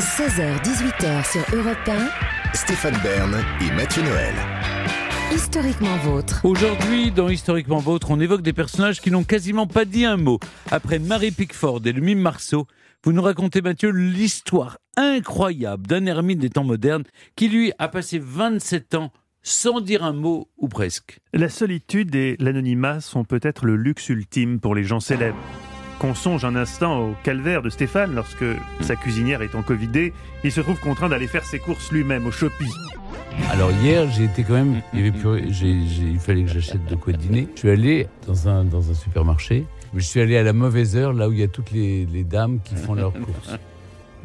16h-18h sur Europe 1. Stéphane Bern et Mathieu Noël. Historiquement vôtre. Aujourd'hui, dans Historiquement Vôtre, on évoque des personnages qui n'ont quasiment pas dit un mot. Après Marie Pickford et le mime Marceau, vous nous racontez, Mathieu, l'histoire incroyable d'un ermite des temps modernes qui, lui, a passé 27 ans sans dire un mot ou presque. La solitude et l'anonymat sont peut-être le luxe ultime pour les gens célèbres. Qu'on songe un instant au calvaire de Stéphane lorsque sa cuisinière étant covidée, il se trouve contraint d'aller faire ses courses lui-même au Shopee. Alors hier, j'ai été quand même, il, y avait plus- j'ai- j'ai- il fallait que j'achète de quoi dîner. Je suis allé dans un, dans un supermarché, mais je suis allé à la mauvaise heure, là où il y a toutes les, les dames qui font leurs courses.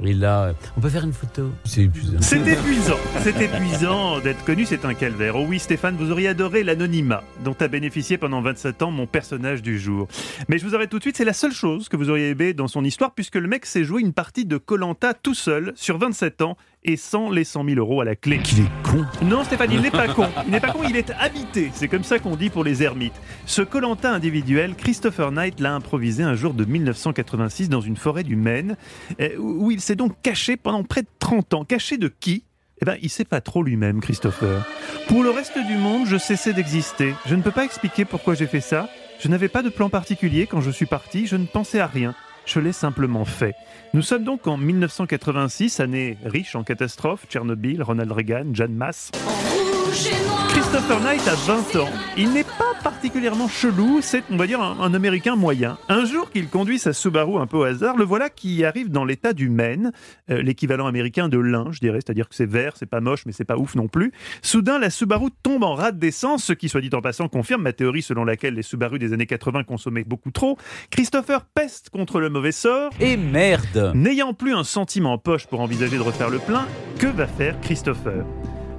Et là, on peut faire une photo C'est épuisant. C'est épuisant, c'est épuisant d'être connu, c'est un calvaire. Oh oui, Stéphane, vous auriez adoré l'anonymat dont a bénéficié pendant 27 ans mon personnage du jour. Mais je vous arrête tout de suite, c'est la seule chose que vous auriez aimé dans son histoire, puisque le mec s'est joué une partie de Colanta tout seul sur 27 ans et sans les 100 000 euros à la clé. Qu'il est con Non, Stéphane, il n'est pas con. Il n'est pas con, il est habité. C'est comme ça qu'on dit pour les ermites. Ce Colanta individuel, Christopher Knight l'a improvisé un jour de 1986 dans une forêt du Maine, euh, où il s'est donc caché pendant près de 30 ans. Caché de qui? Eh ben, il sait pas trop lui-même, Christopher. Pour le reste du monde, je cessais d'exister. Je ne peux pas expliquer pourquoi j'ai fait ça. Je n'avais pas de plan particulier quand je suis parti. Je ne pensais à rien. Je l'ai simplement fait. Nous sommes donc en 1986, année riche en catastrophes, Tchernobyl, Ronald Reagan, Jan Mass. Christopher Knight a 20 ans. Il n'est pas particulièrement chelou, c'est, on va dire, un, un Américain moyen. Un jour qu'il conduit sa Subaru un peu au hasard, le voilà qui arrive dans l'état du Maine, euh, l'équivalent américain de l'Ain, je dirais, c'est-à-dire que c'est vert, c'est pas moche, mais c'est pas ouf non plus. Soudain, la Subaru tombe en rade d'essence, ce qui, soit dit en passant, confirme ma théorie selon laquelle les Subaru des années 80 consommaient beaucoup trop. Christopher peste contre le mauvais sort. Et merde N'ayant plus un centime en poche pour envisager de refaire le plein, que va faire Christopher?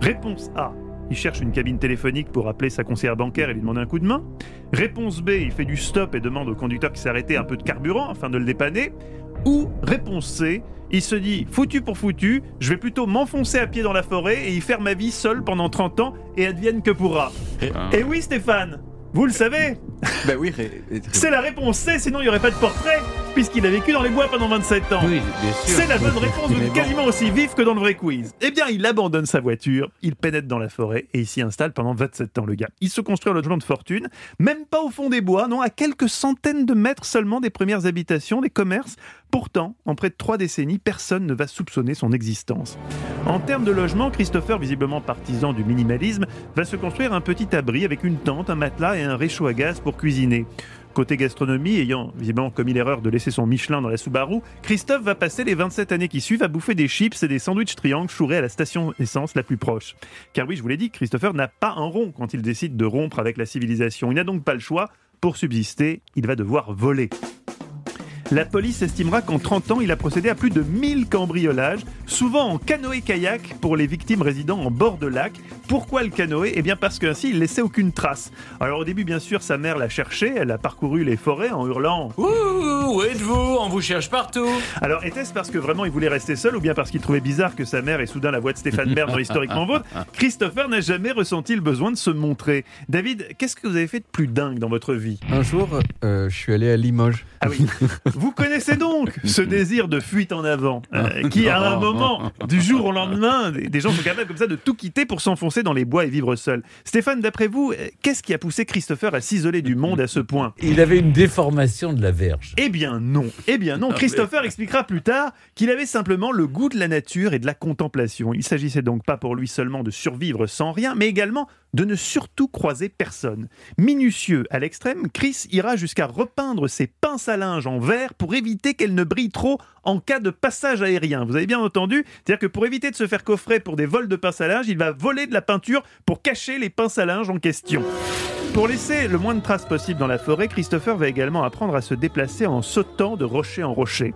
Réponse A. Il cherche une cabine téléphonique pour appeler sa conseillère bancaire et lui demander un coup de main. Réponse B. Il fait du stop et demande au conducteur qui s'est arrêté un peu de carburant afin de le dépanner. Ou réponse C. Il se dit foutu pour foutu, je vais plutôt m'enfoncer à pied dans la forêt et y faire ma vie seul pendant 30 ans et advienne que pourra. Et oui Stéphane, vous le savez, Ben oui, c'est la réponse C, sinon il n'y aurait pas de portrait, puisqu'il a vécu dans les bois pendant 27 ans. Oui, bien sûr. C'est la bonne réponse, vous êtes quasiment aussi vif que dans le vrai quiz. Eh bien, il abandonne sa voiture, il pénètre dans la forêt et il s'y installe pendant 27 ans, le gars. Il se construit un logement de fortune, même pas au fond des bois, non, à quelques centaines de mètres seulement des premières habitations, des commerces. Pourtant, en près de trois décennies, personne ne va soupçonner son existence. En termes de logement, Christopher, visiblement partisan du minimalisme, va se construire un petit abri avec une tente, un matelas et un réchaud à gaz pour cuisiner. Côté gastronomie, ayant visiblement commis l'erreur de laisser son Michelin dans la Subaru, Christophe va passer les 27 années qui suivent à bouffer des chips et des sandwichs triangles chourés à la station essence la plus proche. Car oui, je vous l'ai dit, Christopher n'a pas un rond quand il décide de rompre avec la civilisation. Il n'a donc pas le choix. Pour subsister, il va devoir voler. La police estimera qu'en 30 ans, il a procédé à plus de 1000 cambriolages, souvent en canoë-kayak pour les victimes résidant en bord de lac. Pourquoi le canoë? Eh bien parce qu'ainsi, il laissait aucune trace. Alors au début, bien sûr, sa mère l'a cherché, elle a parcouru les forêts en hurlant Ouh, où êtes-vous? On vous cherche partout alors, était-ce parce que vraiment il voulait rester seul ou bien parce qu'il trouvait bizarre que sa mère ait soudain la voix de Stéphane Bern dans Historiquement Vôtre Christopher n'a jamais ressenti le besoin de se montrer. David, qu'est-ce que vous avez fait de plus dingue dans votre vie? Un jour, euh, je suis allé à Limoges. Ah oui. Vous connaissez donc ce désir de fuite en avant, euh, qui à un moment, du jour au lendemain, des, gens sont capables comme ça de tout quitter pour s'enfoncer dans les bois et vivre seuls. Stéphane, d'après vous, euh, qu'est-ce qui a poussé Christopher à s'isoler du monde à ce point? Il avait une déformation de la verge. eh bien non, eh bien non. Christopher expliquera plus tard qu'il avait simplement le goût de la nature et de la contemplation. Il s'agissait donc pas pour lui seulement de survivre sans rien, mais également de ne surtout croiser personne. Minutieux à l'extrême, Chris ira jusqu'à repeindre ses pinces à linge en verre pour éviter qu'elles ne brillent trop en cas de passage aérien. Vous avez bien entendu? C'est-à-dire que pour éviter de se faire coffrer pour des vols de pinces à linge, il va voler de la peinture pour cacher les pinces à linge en question. Pour laisser le moins de traces possible dans la forêt, Christopher va également apprendre à se déplacer en sautant de rocher en rocher.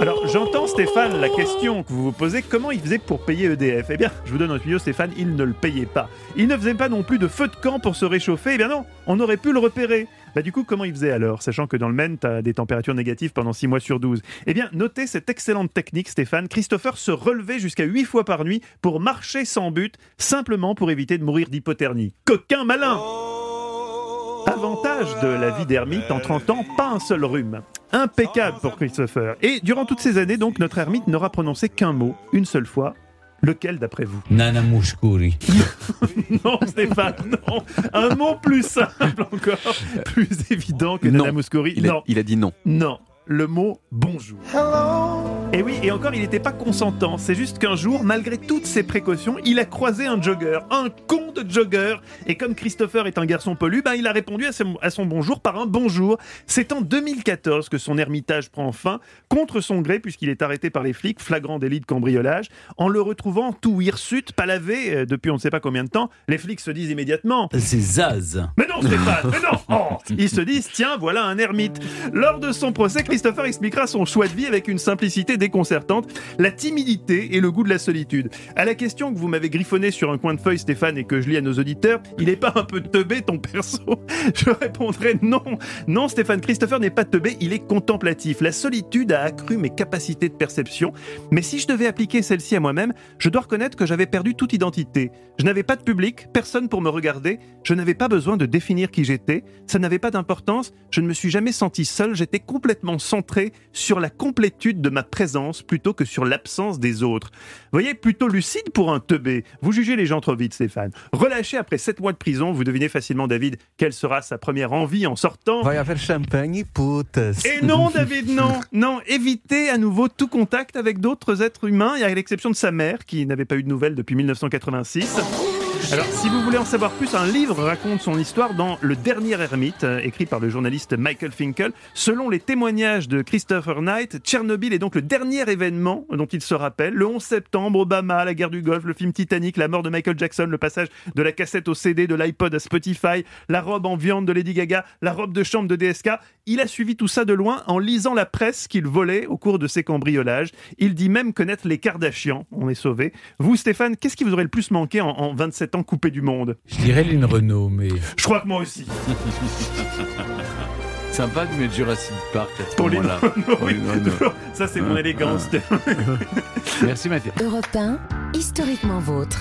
Alors j'entends Stéphane la question que vous vous posez, comment il faisait pour payer EDF Eh bien, je vous donne un tuyau Stéphane, il ne le payait pas. Il ne faisait pas non plus de feu de camp pour se réchauffer, eh bien non, on aurait pu le repérer. Bah du coup, comment il faisait alors, sachant que dans le Maine, t'as des températures négatives pendant 6 mois sur 12 Eh bien, notez cette excellente technique Stéphane, Christopher se relevait jusqu'à 8 fois par nuit pour marcher sans but, simplement pour éviter de mourir d'hypothermie. Coquin malin Avant avantage de la vie d'ermite en 30 ans, pas un seul rhume. Impeccable pour Christopher. Et durant toutes ces années, donc, notre ermite n'aura prononcé qu'un mot, une seule fois. Lequel d'après vous Nana Mouskouri. Non, Stéphane, non. Un mot plus simple encore, plus évident que Non. Nana Mouskouri. Il a, Non, il a dit non. non. Le mot bonjour. Et oui, et encore, il n'était pas consentant. C'est juste qu'un jour, malgré toutes ses précautions, il a croisé un jogger, un con de jogger. Et comme Christopher est un garçon polu, ben, il a répondu à son, à son bonjour par un bonjour. C'est en 2014 que son ermitage prend fin, contre son gré, puisqu'il est arrêté par les flics, flagrant délit de cambriolage. En le retrouvant tout hirsute, pas lavé, euh, depuis on ne sait pas combien de temps, les flics se disent immédiatement C'est Zaz. mais non, Stéphane, mais non Oh Ils se disent, tiens, voilà un ermite. Lors de son procès, Christopher expliquera son choix de vie avec une simplicité déconcertante, la timidité et le goût de la solitude. À la question que vous m'avez griffonnée sur un coin de feuille, Stéphane, et que je lis à nos auditeurs, il est pas un peu teubé ton perso? Je répondrai non. Non, Stéphane, Christopher n'est pas teubé, il est contemplatif. La solitude a accru mes capacités de perception, mais si je devais appliquer celle-ci à moi-même, je dois reconnaître que j'avais perdu toute identité. Je n'avais pas de public, personne pour me regarder, je n'avais pas besoin de définir qui j'étais, ça n'avait pas d'importance, je ne me suis jamais senti seul, j'étais complètement centré sur la complétude de ma présence plutôt que sur l'absence des autres. Voyez, plutôt lucide pour un teubé. Vous jugez les gens trop vite, Stéphane. Relâché après 7 mois de prison, vous devinez facilement, David, quelle sera sa première envie en sortant Va y avoir champagne et et non, David, non, non, évitez à nouveau tout contact avec d'autres êtres humains, et à l'exception de sa mère, qui n'avait pas eu de nouvelles depuis 1986. Alors, si vous voulez en savoir plus, un livre raconte son histoire dans Le Dernier Ermite, euh, écrit par le journaliste Michael Finkel. Selon les témoignages de Christopher Knight, Tchernobyl est donc le dernier événement dont il se rappelle. Le 11 septembre, Obama, la guerre du Golfe, le film Titanic, la mort de Michael Jackson, le passage de la cassette au CD, de l'iPod à Spotify, la robe en viande de Lady Gaga, la robe de chambre de DSK. Il a suivi tout ça de loin en lisant la presse qu'il volait au cours de ses cambriolages. Il dit même connaître les Kardashians. On est sauvé. Vous, Stéphane, qu'est-ce qui vous aurait le plus manqué en, en 27 coupé du monde Je dirais Lynn Renault, mais Je crois que moi aussi. sympa de mettre Jurassic Park à ce Pour les Oui, non. Ça, c'est mon élégance. Merci Mathieu. Europe 1, historiquement vôtre.